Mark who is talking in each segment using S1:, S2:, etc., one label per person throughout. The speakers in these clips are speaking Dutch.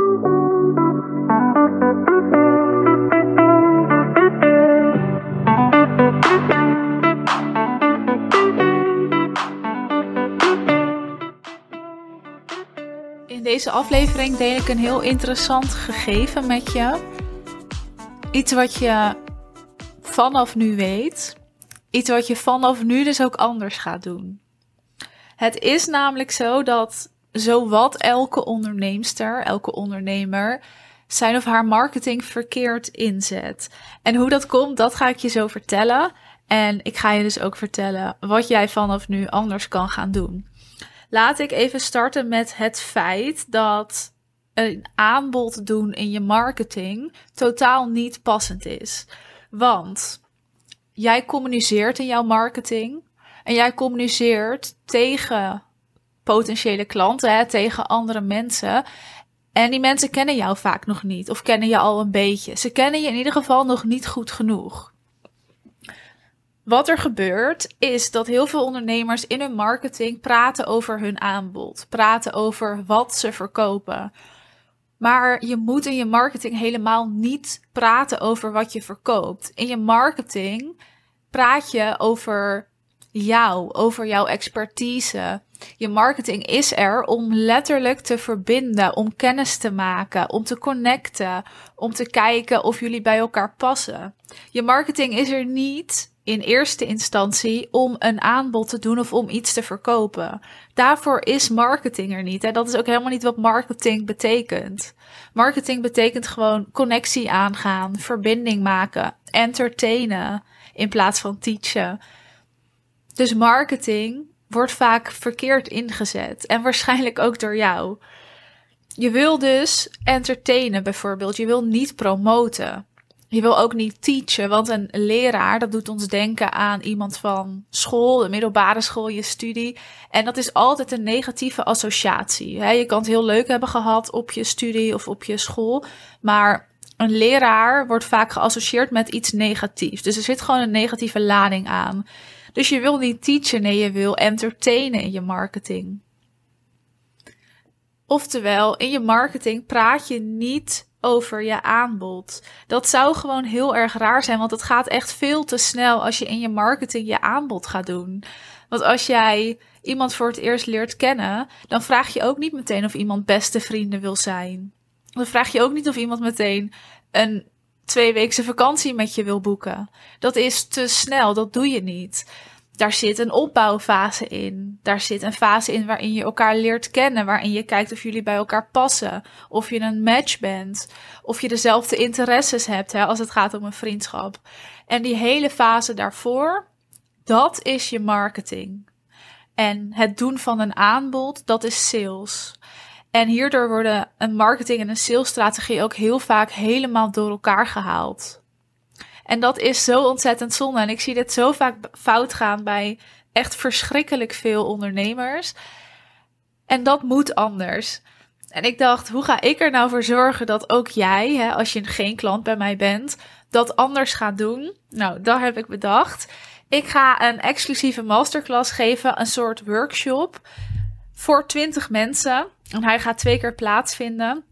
S1: In deze aflevering deel ik een heel interessant gegeven met je. Iets wat je vanaf nu weet. Iets wat je vanaf nu dus ook anders gaat doen. Het is namelijk zo dat zowat elke onderneemster, elke ondernemer, zijn of haar marketing verkeerd inzet. En hoe dat komt, dat ga ik je zo vertellen. En ik ga je dus ook vertellen wat jij vanaf nu anders kan gaan doen. Laat ik even starten met het feit dat een aanbod doen in je marketing totaal niet passend is. Want jij communiceert in jouw marketing en jij communiceert tegen potentiële klanten, tegen andere mensen. En die mensen kennen jou vaak nog niet of kennen je al een beetje. Ze kennen je in ieder geval nog niet goed genoeg. Wat er gebeurt is dat heel veel ondernemers in hun marketing praten over hun aanbod, praten over wat ze verkopen. Maar je moet in je marketing helemaal niet praten over wat je verkoopt. In je marketing praat je over jou, over jouw expertise. Je marketing is er om letterlijk te verbinden, om kennis te maken, om te connecten, om te kijken of jullie bij elkaar passen. Je marketing is er niet in eerste instantie om een aanbod te doen of om iets te verkopen. Daarvoor is marketing er niet. En dat is ook helemaal niet wat marketing betekent. Marketing betekent gewoon connectie aangaan, verbinding maken, entertainen in plaats van teachen. Dus marketing wordt vaak verkeerd ingezet en waarschijnlijk ook door jou. Je wil dus entertainen bijvoorbeeld, je wil niet promoten. Je wil ook niet teachen, want een leraar, dat doet ons denken aan iemand van school, de middelbare school, je studie. En dat is altijd een negatieve associatie. Je kan het heel leuk hebben gehad op je studie of op je school, maar een leraar wordt vaak geassocieerd met iets negatiefs. Dus er zit gewoon een negatieve lading aan. Dus je wil niet teachen, nee, je wil entertainen in je marketing. Oftewel, in je marketing praat je niet over je aanbod. Dat zou gewoon heel erg raar zijn, want het gaat echt veel te snel als je in je marketing je aanbod gaat doen. Want als jij iemand voor het eerst leert kennen, dan vraag je ook niet meteen of iemand beste vrienden wil zijn. Dan vraag je ook niet of iemand meteen een tweeweekse vakantie met je wil boeken. Dat is te snel, dat doe je niet daar zit een opbouwfase in. Daar zit een fase in waarin je elkaar leert kennen, waarin je kijkt of jullie bij elkaar passen, of je een match bent, of je dezelfde interesses hebt hè, als het gaat om een vriendschap. En die hele fase daarvoor, dat is je marketing. En het doen van een aanbod, dat is sales. En hierdoor worden een marketing en een salesstrategie ook heel vaak helemaal door elkaar gehaald. En dat is zo ontzettend zonde. En ik zie dit zo vaak fout gaan bij echt verschrikkelijk veel ondernemers. En dat moet anders. En ik dacht, hoe ga ik er nou voor zorgen dat ook jij, hè, als je geen klant bij mij bent, dat anders gaat doen? Nou, dat heb ik bedacht. Ik ga een exclusieve masterclass geven, een soort workshop voor 20 mensen. En hij gaat twee keer plaatsvinden.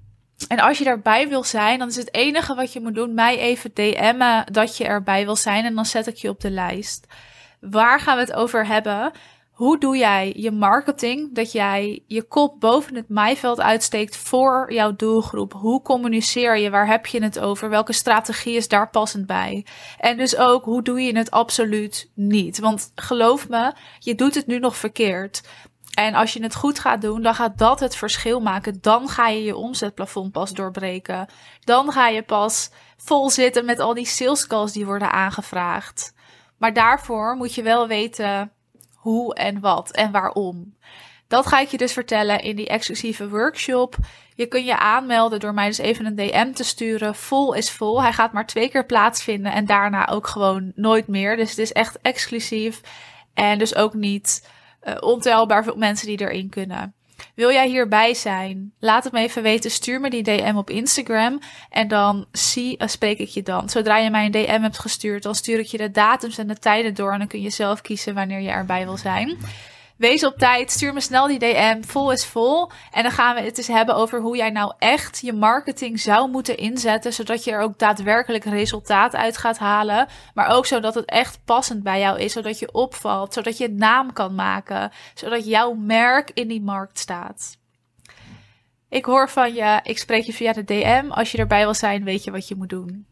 S1: En als je daarbij wil zijn, dan is het enige wat je moet doen, mij even DM'en dat je erbij wil zijn. En dan zet ik je op de lijst. Waar gaan we het over hebben? Hoe doe jij je marketing dat jij je kop boven het maaiveld uitsteekt voor jouw doelgroep? Hoe communiceer je? Waar heb je het over? Welke strategie is daar passend bij? En dus ook, hoe doe je het absoluut niet? Want geloof me, je doet het nu nog verkeerd. En als je het goed gaat doen, dan gaat dat het verschil maken. Dan ga je je omzetplafond pas doorbreken. Dan ga je pas vol zitten met al die sales calls die worden aangevraagd. Maar daarvoor moet je wel weten hoe en wat en waarom. Dat ga ik je dus vertellen in die exclusieve workshop. Je kunt je aanmelden door mij dus even een DM te sturen. Vol is vol. Hij gaat maar twee keer plaatsvinden en daarna ook gewoon nooit meer. Dus het is echt exclusief. En dus ook niet uh, ontelbaar veel mensen die erin kunnen. Wil jij hierbij zijn? Laat het me even weten. Stuur me die DM op Instagram. En dan zie, uh, spreek ik je dan. Zodra je mij een DM hebt gestuurd, dan stuur ik je de datums en de tijden door. En dan kun je zelf kiezen wanneer je erbij wil zijn. Wees op tijd, stuur me snel die DM. Vol is vol. En dan gaan we het eens hebben over hoe jij nou echt je marketing zou moeten inzetten. Zodat je er ook daadwerkelijk resultaat uit gaat halen. Maar ook zodat het echt passend bij jou is. Zodat je opvalt. Zodat je naam kan maken. Zodat jouw merk in die markt staat. Ik hoor van je. Ik spreek je via de DM. Als je erbij wil zijn, weet je wat je moet doen.